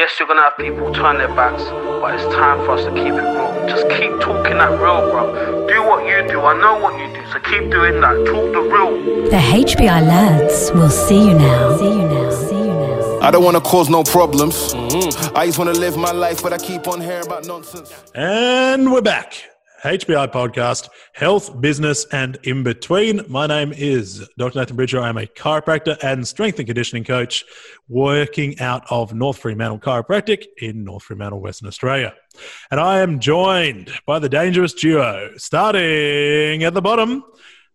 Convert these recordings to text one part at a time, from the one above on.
Yes, you're gonna have people turn their backs, but it's time for us to keep it real. Just keep talking that real, bro. Do what you do. I know what you do, so keep doing that. Talk the real. The HBI lads will see you now. See you now. See you now. I don't want to cause no problems. I just want to live my life, but I keep on hearing about nonsense. And we're back. HBI podcast, health, business, and in between. My name is Dr. Nathan Bridger. I'm a chiropractor and strength and conditioning coach working out of North Fremantle Chiropractic in North Fremantle, Western Australia. And I am joined by the dangerous duo, starting at the bottom,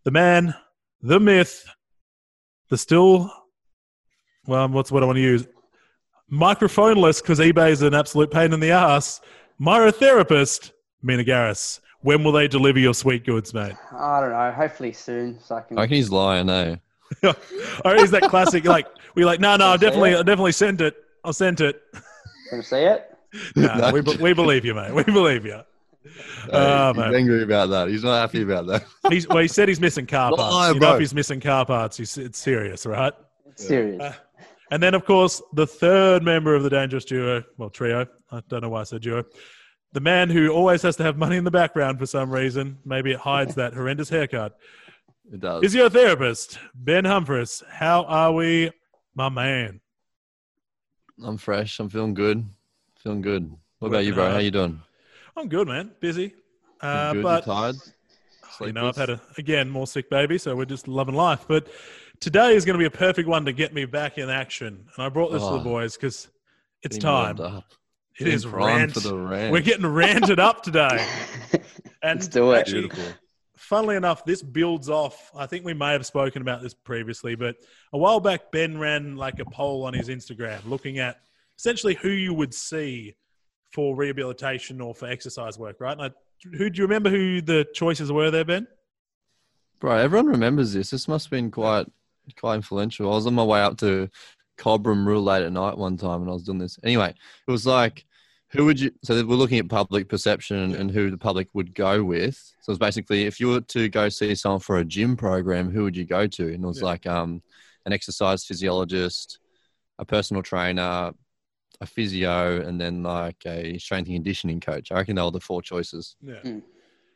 the man, the myth, the still, well, what's what I want to use? Microphoneless because eBay is an absolute pain in the ass. Myotherapist, Mina Garris. When will they deliver your sweet goods, mate? I don't know. Hopefully soon, so I can. I reckon he's lying, eh? or is that classic? Like we like, no, no, I definitely, I definitely sent it. I sent it. Can see it? No, we, we believe you, mate. We believe you. Oh, he's mate. angry about that. He's not happy about that. He's, well, he said he's missing car Lie, parts. You know, bro. if he's missing car parts, he's, it's serious, right? It's serious. And then, of course, the third member of the dangerous duo, well, trio. I don't know why I said duo. The man who always has to have money in the background for some reason. Maybe it hides that horrendous haircut. It does. Physiotherapist, Ben Humphries. How are we, my man? I'm fresh. I'm feeling good. Feeling good. What about you, bro? How you doing? I'm good, man. Busy. Uh, good? But tired? you know, I've had a again more sick baby, so we're just loving life. But today is going to be a perfect one to get me back in action, and I brought this to the Oh. boys because it's time. Warmed up. It Getting is primed rant. for the rant. We're getting ranted up today. And Let's do it. Actually, Beautiful. funnily enough, this builds off. I think we may have spoken about this previously, but a while back, Ben ran like a poll on his Instagram looking at essentially who you would see for rehabilitation or for exercise work, right? And I, who do you remember who the choices were there, Ben? Bro, everyone remembers this. This must have been quite quite influential. I was on my way up to Cobram real late at night one time and I was doing this. Anyway, it was like, who would you? So we're looking at public perception and, and who the public would go with. So it's basically, if you were to go see someone for a gym program, who would you go to? And it was Yeah. like um, an exercise physiologist, a personal trainer, a physio, and then like a strength and conditioning coach. I reckon they were the four choices. Yeah. Hmm.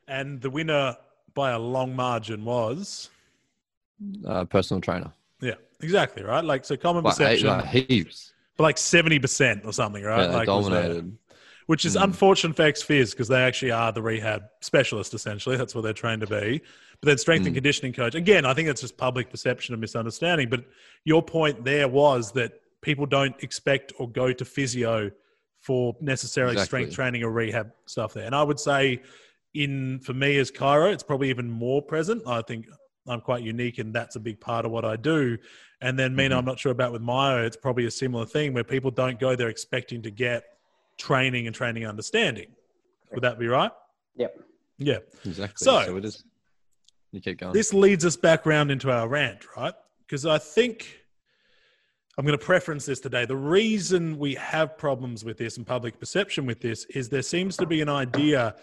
And the winner by a long margin was Uh, personal trainer. Exactly right. Like so, common Like, perception, like heaps. but like seventy percent or something, right? Yeah, like dominated. which is Mm. unfortunate for ex-phys because they actually are the rehab specialist essentially that's what they're trained to be but then strength and Mm. conditioning coach again i think that's just public perception and misunderstanding but your point there was that people don't expect or go to physio for necessarily strength training or rehab stuff there and i would say in for me as chiro, it's probably even more present i think i'm quite unique and that's a big part of what i do and then Mina, Mhm. i'm not sure about with Myo, it's probably a similar thing where people don't go there expecting to get training and training understanding. Would that be right? Yep. Yeah. Exactly. So- So, it is. You keep going. This leads us back round into our rant, right? Because I think I'm going to preference this today. The reason we have problems with this and public perception with this is there seems to be an idea,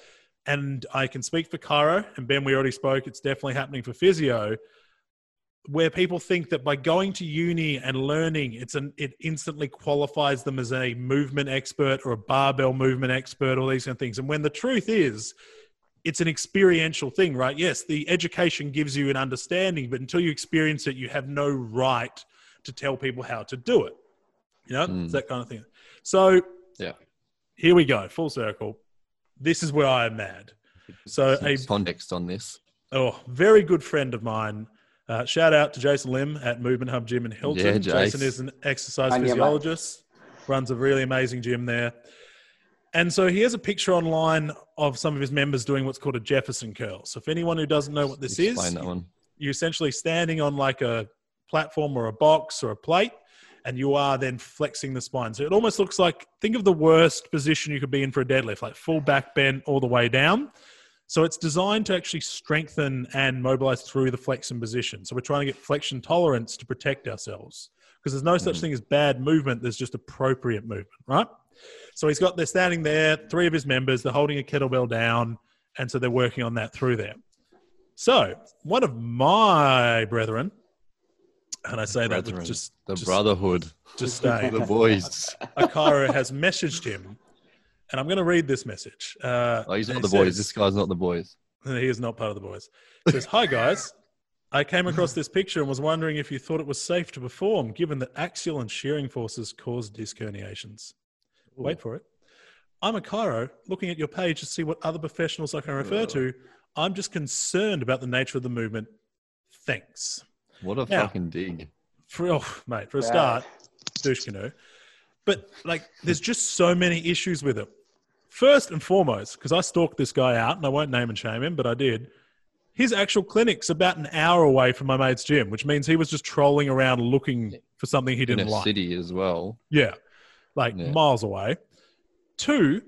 and I can speak for chiro and Ben, we already spoke, it's definitely happening for physio, where people think that by going to uni and learning, it's an it instantly qualifies them as a movement expert or a barbell movement expert, all these kind of things. And when the truth is, it's an experiential thing, right? Yes, the education gives you an understanding, but until you experience it, you have no right to tell people how to do it. You know, Mm. it's that kind of thing. So, Yeah. here we go, full circle. This is where I am mad. So, a context on this. oh, very good friend of mine. Uh, shout out to Jason Lim at Movement Hub Gym in Hilton. Yeah, Jason is an exercise I knew, mate. physiologist, runs a really amazing gym there. And so he has a picture online of some of his members doing what's called a Jefferson curl. So if anyone who doesn't know what this Explain is, that one. you're essentially standing on like a platform or a box or a plate, and you are then flexing the spine. So it almost looks like think of the worst position you could be in for a deadlift, like full back bend all the way down. So it's designed to actually strengthen and mobilize through the flexion position. So we're trying to get flexion tolerance to protect ourselves because there's no such Mhm. thing as bad movement. There's just appropriate movement, right? So he's got, they're standing there, three of his members, they're holding a kettlebell down. And so they're working on that through there. So one of my brethren and I say that Brethren, with just the just, brotherhood, just staying. the boys. Akira has messaged him, and I'm going to read this message. Uh, Oh, he's not the he boys. says- This guy's not the boys. He is not part of the boys. It says, Hi, guys. I came across this picture and was wondering if you thought it was safe to perform, given that axial and shearing forces cause disc herniations. Wait for it. I'm a chiro looking at your page to see what other professionals I can refer to. I'm just concerned about the nature of the movement. Thanks. What a Now- fucking dig. For, oh, mate, for a Bad. start, douche canoe. But like, there's just so many issues with it. First and foremost, because I stalked this guy out, and I won't name and shame him, but I did. His actual clinic's about an hour away from my mate's gym, which means he was just trolling around looking for something he didn't like. city as well. Yeah, like Yeah. miles away. Two,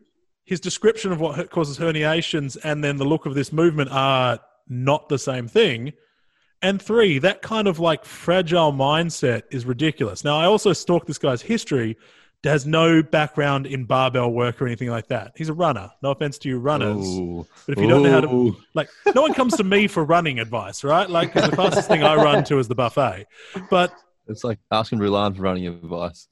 his description of what causes herniations and then the look of this movement are not the same thing. And three, that kind of like fragile mindset is ridiculous. Now, I also stalked this guy's history. Has no background in barbell work or anything like that. He's a runner. No offense to you runners, Ooh. but if you don't know how to Ooh. like, no one comes to me for running advice, right? Like, the fastest thing I run to is the buffet. But It's like asking Rulan for running advice.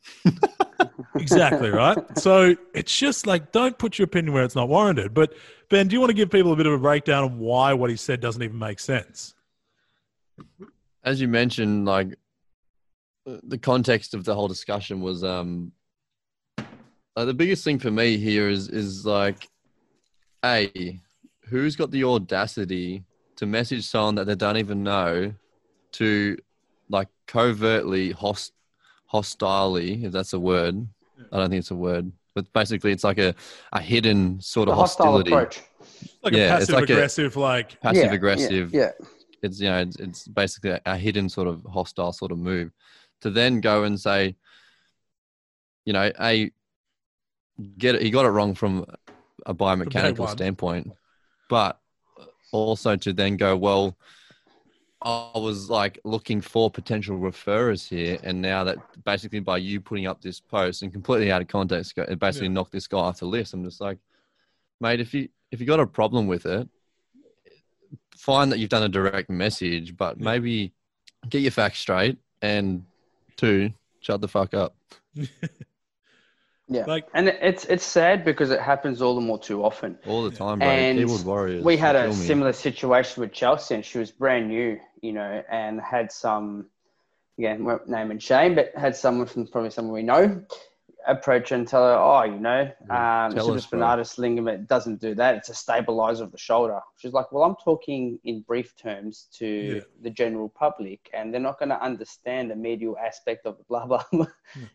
exactly right. So it's just like don't put your opinion where it's not warranted. But Ben, do you want to give people a bit of a breakdown of why what he said doesn't even make sense? As you mentioned, like the context of the whole discussion was um uh, the biggest thing for me here is is like a who's got the audacity to message someone that they don't even know to like covertly host hostilely if that's a word. I don't think it's a word but basically it's like a, a hidden sort The of hostility. approach. Like Yeah, a it's passive like a- aggressive, like passive Yeah, aggressive. Yeah, it's you know it's, it's basically a, a hidden sort of hostile sort of move. To then go and say you know a get it he got it wrong from a biomechanical standpoint but also to then go well i was like looking for potential referrers here and now that basically by you putting up this post and completely out of context it basically Yeah. knocked this guy off the list i'm just like mate if you if you got a problem with it fine that you've done a direct message, but Yeah. maybe get your facts straight and two, shut the fuck up. yeah. Like- and it's it's sad because it happens all the more too often. All the time, bro. And Keyboard warriors. We had a me. similar situation with Chelsea, and she was brand new, you know, and had some, again, won't name and shame, but had someone from probably someone we know approach her and tell her, oh, you know, um, Tell us, bro. supraspinatus ligament doesn't do that. It's a stabilizer of the shoulder. She's like, well, I'm talking in brief terms to Yeah. the general public, and they're not going to understand the medial aspect of the blah blah. blah.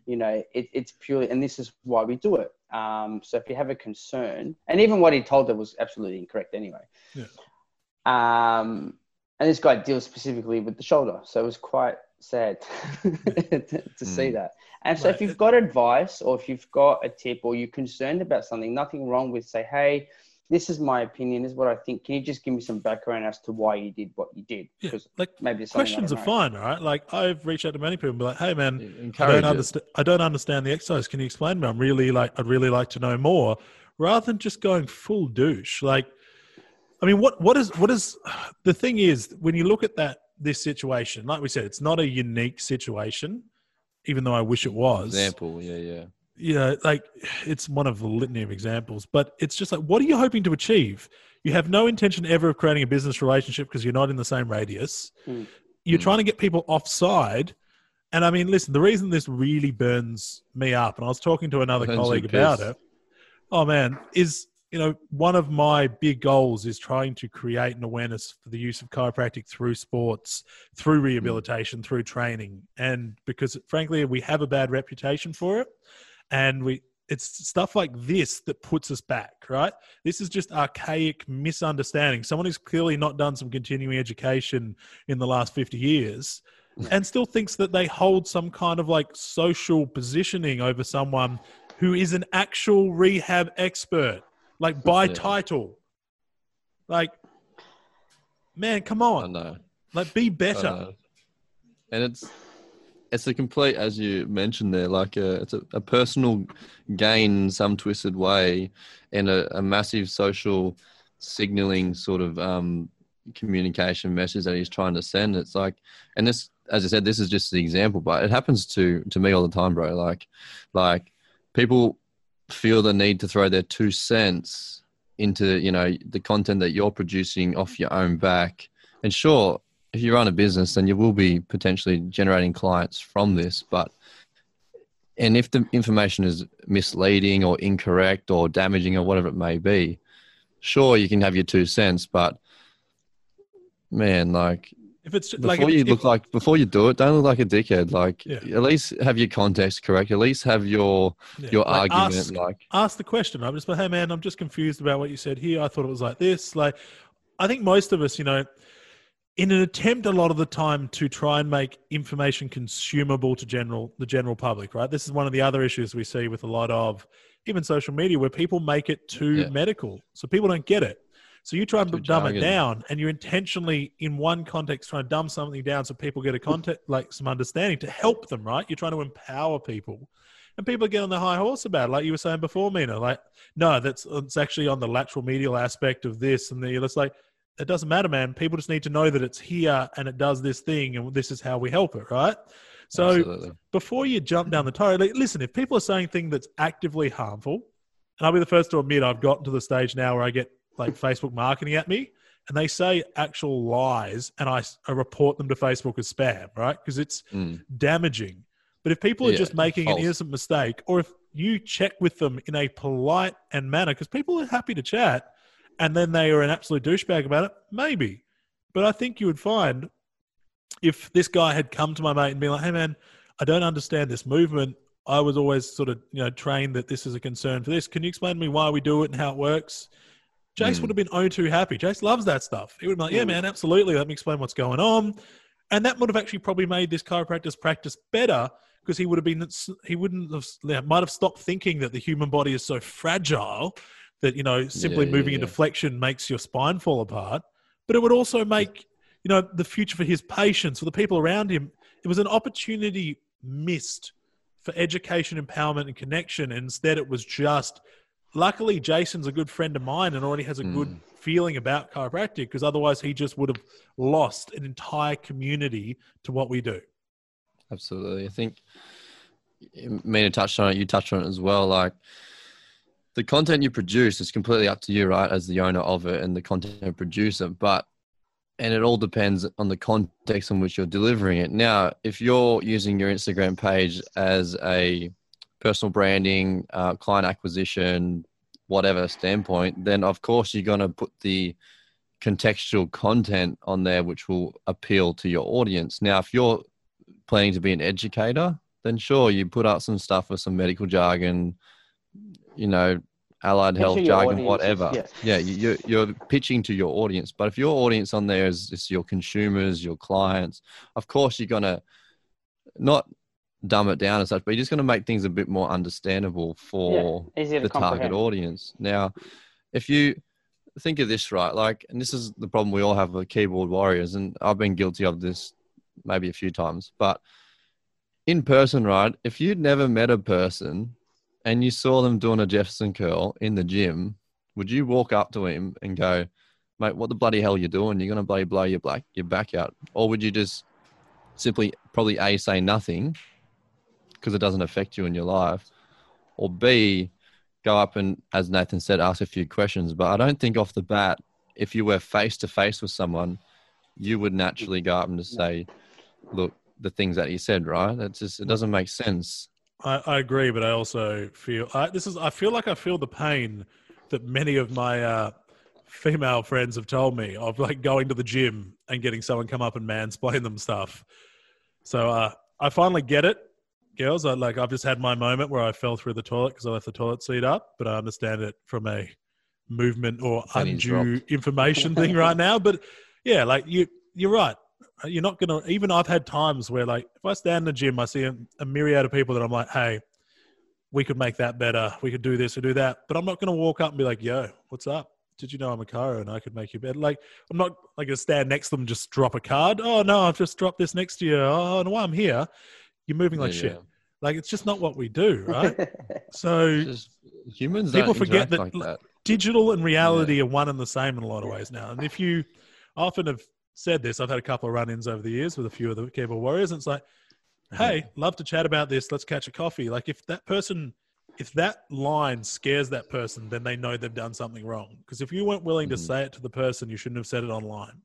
You know, it, it's purely, and this is why we do it. Um, so if you have a concern, and even what he told her was absolutely incorrect anyway. Yeah. Um, and this guy deals specifically with the shoulder, so it was quite sad to, to see Mm. that. And so, Right. if you've got advice, or if you've got a tip, or you're concerned about something, nothing wrong with say, "Hey, this is my opinion. This is what I think. Can you just give me some background as to why you did what you did? Yeah, Because like maybe it's something I questions are fine, right? Like I've reached out to many people and be like, hey man, I don't it. understand. I don't understand the exercise. Can you explain to me? I'm really like, I'd really like to know more, rather than just going full douche. Like, I mean, what what is what is the thing is when you look at that this situation, like we said, it's not a unique situation, even though I wish it was. Example, yeah, yeah. You know, like it's one of the litany of examples, but it's just like, what are you hoping to achieve? You have no intention ever of creating a business relationship because you're not in the same radius. Hmm. You're Hmm. trying to get people offside. And I mean, listen, the reason this really burns me up, and I was talking to another Burns colleague about it. Oh man, is you know one of my big goals is trying to create an awareness for the use of chiropractic through sports, through hmm. rehabilitation, through training, and because frankly we have a bad reputation for it, and we it's stuff like this that puts us back, right? This is just archaic misunderstanding. Someone who's clearly not done some continuing education in the last 50 years hmm. and still thinks that they hold some kind of like social positioning over someone who is an actual rehab expert, like by Yeah. title. Like, man, come I on. know. Like, be better. And it's it's a complete, as you mentioned there, like a it's a, a personal gain in some twisted way, and a, a massive social signaling sort of um, communication message that he's trying to send. It's like, and this as I said, this is just the example, but it happens to to me all the time, bro. Like, like people feel the need to throw their two cents into you know the content that you're producing off your own back. And sure, if you run a business, then you will be potentially generating clients from this, but and if the information is misleading or incorrect or damaging or whatever it may be, sure you can have your two cents, but man, like If it's before like you if- look like before you do it, don't look like a dickhead. Like Yeah. at least have your context correct. At least have your yeah, your like, argument. ask- like ask the question. I'm just like, hey man, I'm just confused about what you said here. I thought it was like this. Like, I think most of us, you know, in an attempt a lot of the time to try and make information consumable to general the general public, right? This is one of the other issues we see with a lot of even social media where people make it too Yeah. medical, so people don't get it. So you try and dumb it down, and you're intentionally in one context trying to dumb something down so people get a context like some understanding to help them, right? You're trying to empower people and people get on the high horse about it, like you were saying before, Mina. Like, no, that's it's actually on the lateral medial aspect of this, and the it's like it doesn't matter, man. People just need to know that it's here and it does this thing, and this is how we help it, right? So absolutely. before you jump down the tire, like, listen, if people are saying thing that's actively harmful, and I'll be the first to admit I've gotten to the stage now where I get like Facebook marketing at me, and they say actual lies, and I, I report them to Facebook as spam, right? Because it's Mm. damaging. But if people are Yeah, just making an innocent mistake, or if you check with them in a polite and manner, because people are happy to chat, and then they are an absolute douchebag about it, maybe. But I think you would find if this guy had come to my mate and been like, "Hey, man, I don't understand this movement. I was always sort of you know trained that this is a concern for this. Can you explain to me why we do it and how it works?" Jace Mm. would have been oh too happy. Jace loves that stuff. He would have been like, "Yeah, man, absolutely. Let me explain what's going on." and that would have actually probably made this chiropractor's practice better because he would have been he wouldn't have might have stopped thinking that the human body is so fragile that you know simply Yeah, moving yeah, into yeah. flexion makes your spine fall apart but it would also make you know the future for his patients for the people around him it was an opportunity missed for education empowerment and connection and instead it was just luckily jason's a good friend of mine and already has a good hmm. feeling about chiropractic because otherwise he just would have lost an entire community to what we do Absolutely. I think Mina touched on it. You touched on it as well. Like the content you produce is completely up to you, right? As the owner of it and the content producer. But and it all depends on the context in which you're delivering it. Now, if you're using your Instagram page as a personal branding, uh, client acquisition, whatever standpoint, then of course you're going to put the contextual content on there which will appeal to your audience. Now, if you're planning to be an educator, then sure, you put out some stuff with some medical jargon, you know, allied health jargon, whatever. yeah. Yeah, you, you're, you're pitching to your audience. But if your audience on there is, is your consumers, your clients, of course you're going to not dumb it down and such, but you're just going to make things a bit more understandable for Yeah, to the target audience. Now, if you think of this right, like, and this is the problem we all have with keyboard warriors, and I've been guilty of this maybe a few times, but in person, right? If you'd never met a person and you saw them doing a Jefferson curl in the gym, would you walk up to him and go, mate, what the bloody hell you doing? You're gonna bloody blow your black your back out, or would you just simply probably a say nothing because it doesn't affect you in your life, or b go up and as Nathan said, ask a few questions. But I don't think off the bat, if you were face to face with someone, you would naturally go up and just say, look, the things that he said, right? It's just it doesn't make sense. I, I agree, but I also feel I, this is. I feel like I feel the pain that many of my uh, female friends have told me of like going to the gym and getting someone come up and mansplain them stuff. So uh, I finally get it, girls. I like I've just had my moment where I fell through the toilet because I left the toilet seat up, but I understand it from a movement or undue information thing right now. But yeah, like you, you're right. You're not gonna. Even I've had times where, like, if I stand in the gym, I see a, a myriad of people that I'm like, "Hey, we could make that better. We could do this or do that." But I'm not gonna walk up and be like, "Yo, what's up? Did you know I'm a car and I could make you better?" Like, I'm not like gonna stand next to them, and just drop a card. Oh no, I've just dropped this next to you. Oh no, I'm here, you're moving like Yeah, shit. yeah. Like, it's just not what we do, right? so just humans People forget that- like that. digital and reality are one and the same in a lot of ways now. And if you I often have said this. I've had a couple of run-ins over the years with a few of the keyboard warriors, and it's like, hey, love to chat about this. Let's catch a coffee. Like if that person, if that line scares that person, then they know they've done something wrong. Because if you weren't willing to Mhm. say it to the person, you shouldn't have said it online.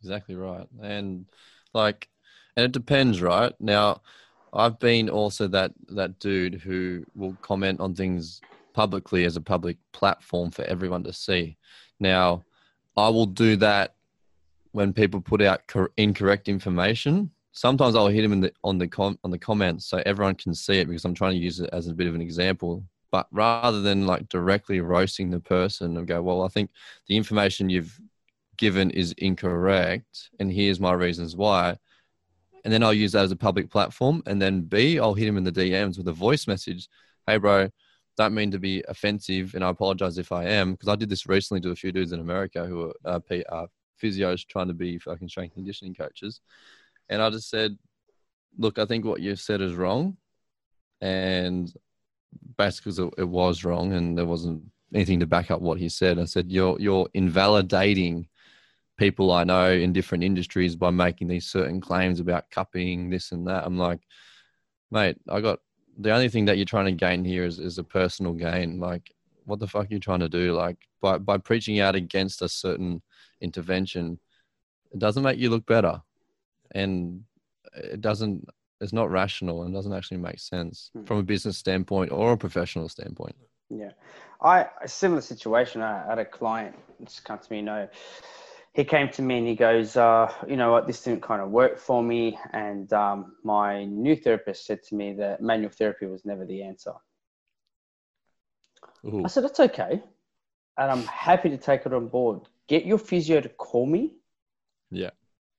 Exactly right. And like and it depends, right? Now I've been also that that dude who will comment on things publicly as a public platform for everyone to see. Now, I will do that when people put out cor- incorrect information. Sometimes I'll hit them the on the com- on the comments so everyone can see it because I'm trying to use it as a bit of an example. But rather than like directly roasting the person and go, well, I think the information you've given is incorrect and here's my reasons why and then i'll use that as a public platform. And then b i'll hit him in the dms with a voice message. Hey bro don't mean to be offensive and i apologize if i am because i did this recently to a few dudes in america who are uh, uh, physios trying to be fucking strength conditioning coaches. And i just said look i think what you said is wrong. And basically it, it was wrong and there wasn't anything to back up what he said. I said you're you're invalidating people I know in different industries by making these certain claims about cupping this and that. I'm like, mate, I got the only thing that you're trying to gain here is, is a personal gain. Like, what the fuck are you trying to do? Like, by, by preaching out against a certain intervention, it doesn't make you look better. And it doesn't, it's not rational and doesn't actually make sense Hmm. from a business standpoint or a professional standpoint. Yeah, I a similar situation. I had a client just come to me. You know, he came to me and he goes, uh, "You know what? This didn't kind of work for me." And um, my new therapist said to me that manual therapy was never the answer. Ooh, I said, "That's okay," and I'm happy to take it on board. Get your physio to call me. Yeah.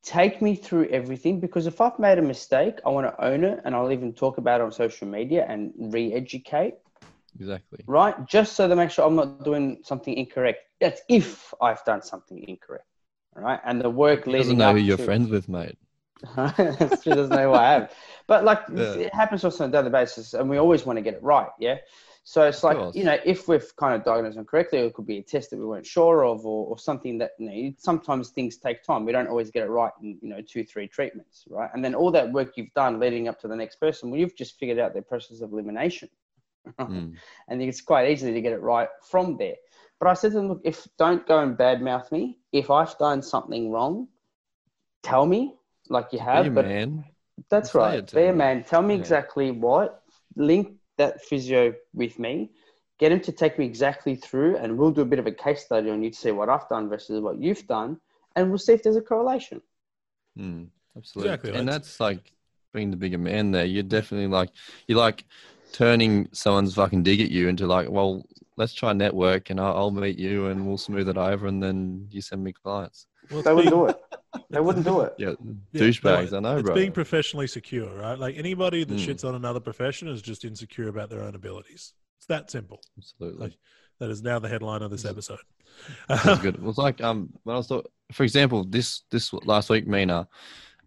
Take me through everything because if I've made a mistake, I want to own it, and I'll even talk about it on social media and re-educate exactly. right? Just so to make sure I'm not doing something incorrect. That's if I've done something incorrect, all right? And the work He leading doesn't know up who you're to- friends with, mate. she doesn't know who I am. But like Yeah. it happens also on a daily basis, and we always want to get it right, yeah. So it's like you know, if we've kind of diagnosed them correctly, it could be a test that we weren't sure of, or, or something that you know. Sometimes things take time. We don't always get it right in you know two, three treatments, right? And then all that work you've done leading up to the next person, well, you've just figured out their process of elimination. Mm. and it's quite easy to get it right from there. But I said to them, look, if don't go and badmouth me. If I've done something wrong, tell me, like you have. Be a but man. that's say right. it to Be a man. Tell me Yeah. exactly what. Link that physio with me. Get him to take me exactly through, and we'll do a bit of a case study on you to see what I've done versus what you've done, and we'll see if there's a correlation. Mm, absolutely. Exactly, And that's- that's like being the bigger man there. You're definitely like, you're like turning someone's fucking dig at you into like, well, let's try network and I'll, I'll meet you and we'll smooth it over and then you send me clients. Well, They wouldn't do it. They wouldn't do it. Yeah, Yeah, douchebags. no, I know, it's bro. being professionally secure, right? Like anybody that Mm. shits on another profession is just insecure about their own abilities. It's that simple. Absolutely. Like, that is now the headline of this episode. That's good. It was like um when I was talk- for example, this this last week, Mina,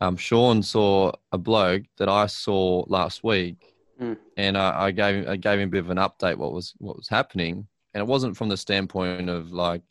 um, Sean saw a bloke that I saw last week, Mm. and I, I gave him I gave him a bit of an update what was what was happening, and it wasn't from the standpoint of like,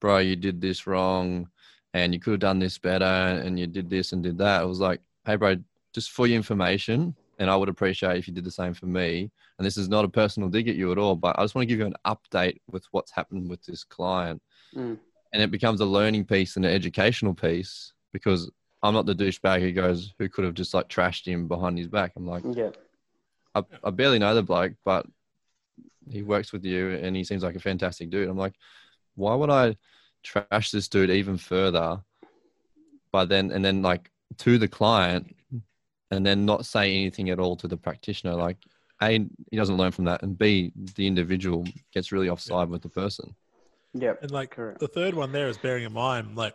bro, you did this wrong, and you could have done this better, and you did this and did that. It was like, hey, bro, just for your information, and I would appreciate if you did the same for me. And this is not a personal dig at you at all, but I just want to give you an update with what's happened with this client Mm. and it becomes a learning piece and an educational piece because I'm not the douchebag who goes who could have just like trashed him behind his back. I'm like, Yeah. I, I barely know the bloke, but he works with you and he seems like a fantastic dude. I'm like, why would I trash this dude even further? By then, and then like to the client, and then not say anything at all to the practitioner. Like, a he doesn't learn from that, and b the individual gets really offside with the person. Yeah. And like Correct. the third one there is bearing in mind, like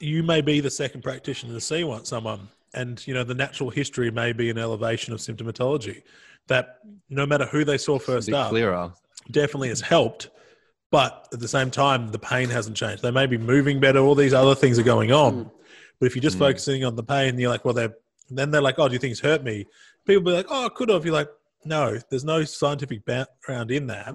you may be the second practitioner to see one someone, and you know the natural history may be an elevation of symptomatology that no matter who they saw first up, clearer. definitely has helped. But at the same time, the pain hasn't changed. They may be moving better. All these other things are going on. But if you're just Mm. focusing on the pain, you're like, well, they're then they're like, oh, do you think it's hurt me? People be like, oh, it could have. You're like, no, there's no scientific background in that.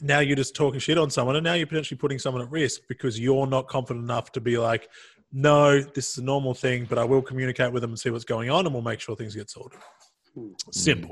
now you're just talking shit on someone, and now you're potentially putting someone at risk because you're not confident enough to be like, no, this is a normal thing, but I will communicate with them and see what's going on, and we'll make sure things get sorted. Simple.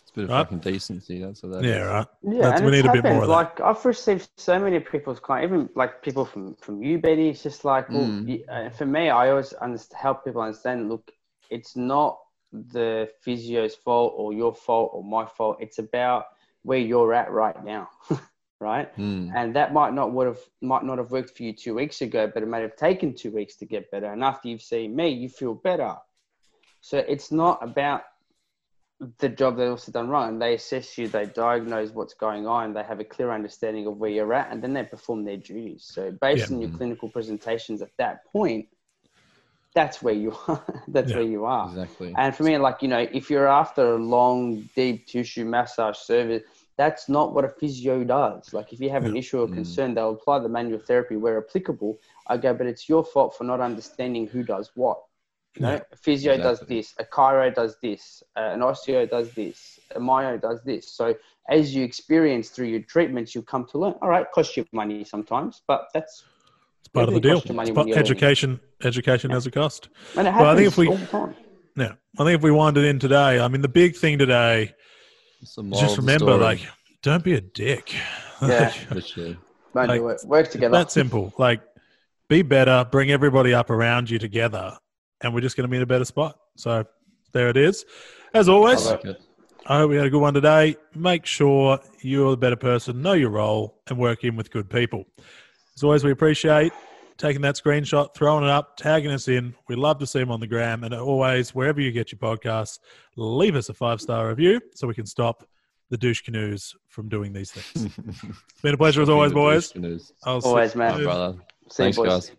It's a bit of Right. fucking decency. That's what that Yeah, is. right. Yeah, That's- and we it's need a bit more of that. Like I've received so many people's clients, even like people from from you, Betty. It's just like, well, Mm. you- uh, for me, I always underst- help people understand. Look, it's not the physio's fault or your fault or my fault. It's about where you're at right now, right? Mm. And that might not would have might not have worked for you two weeks ago, but it might have taken two weeks to get better. And after you've seen me, you feel better. So it's not about the job they've also done wrong. They assess you, they diagnose what's going on, they have a clear understanding of where you're at, and then they perform their duties. So based Yeah. on your clinical presentations at that point, that's where you are. that's Yeah. where you are. Exactly. And for me, like, you know, if you're after a long, deep tissue massage service, that's not what a physio does. Like, if you have an issue or Mm. concern, they'll apply the manual therapy where applicable. I go, but it's your fault for not understanding who does what. You know, a physio does this, a chiro does this, uh, an osteo does this, a myo does this. So as you experience through your treatments, you come to learn. All right, costs you money sometimes, but that's It's part of the deal. costs you money It's part- you're learning. education, education has a cost. and it Well, I think if we- all the time. Yeah, I think if we wind it in today, I mean, the big thing today It's the is moral just remember, like, don't be a dick. Yeah. Literally. Don't Like, do it. Work together. That simple. Like, be better. Bring everybody up around you together, and we're just going to be in a better spot. So there it is. As always, I like. I hope we had a good one today. Make sure you're the better person, know your role, and work in with good people. As always, we appreciate taking that screenshot, throwing it up, tagging us in. We love to see them on the gram. And always, wherever you get your podcasts, leave us a five star review so we can stop the douche canoes from doing these things. it's been a pleasure as always, boys. I'll Always, you man. soon. brother. See Thanks, boys. guys.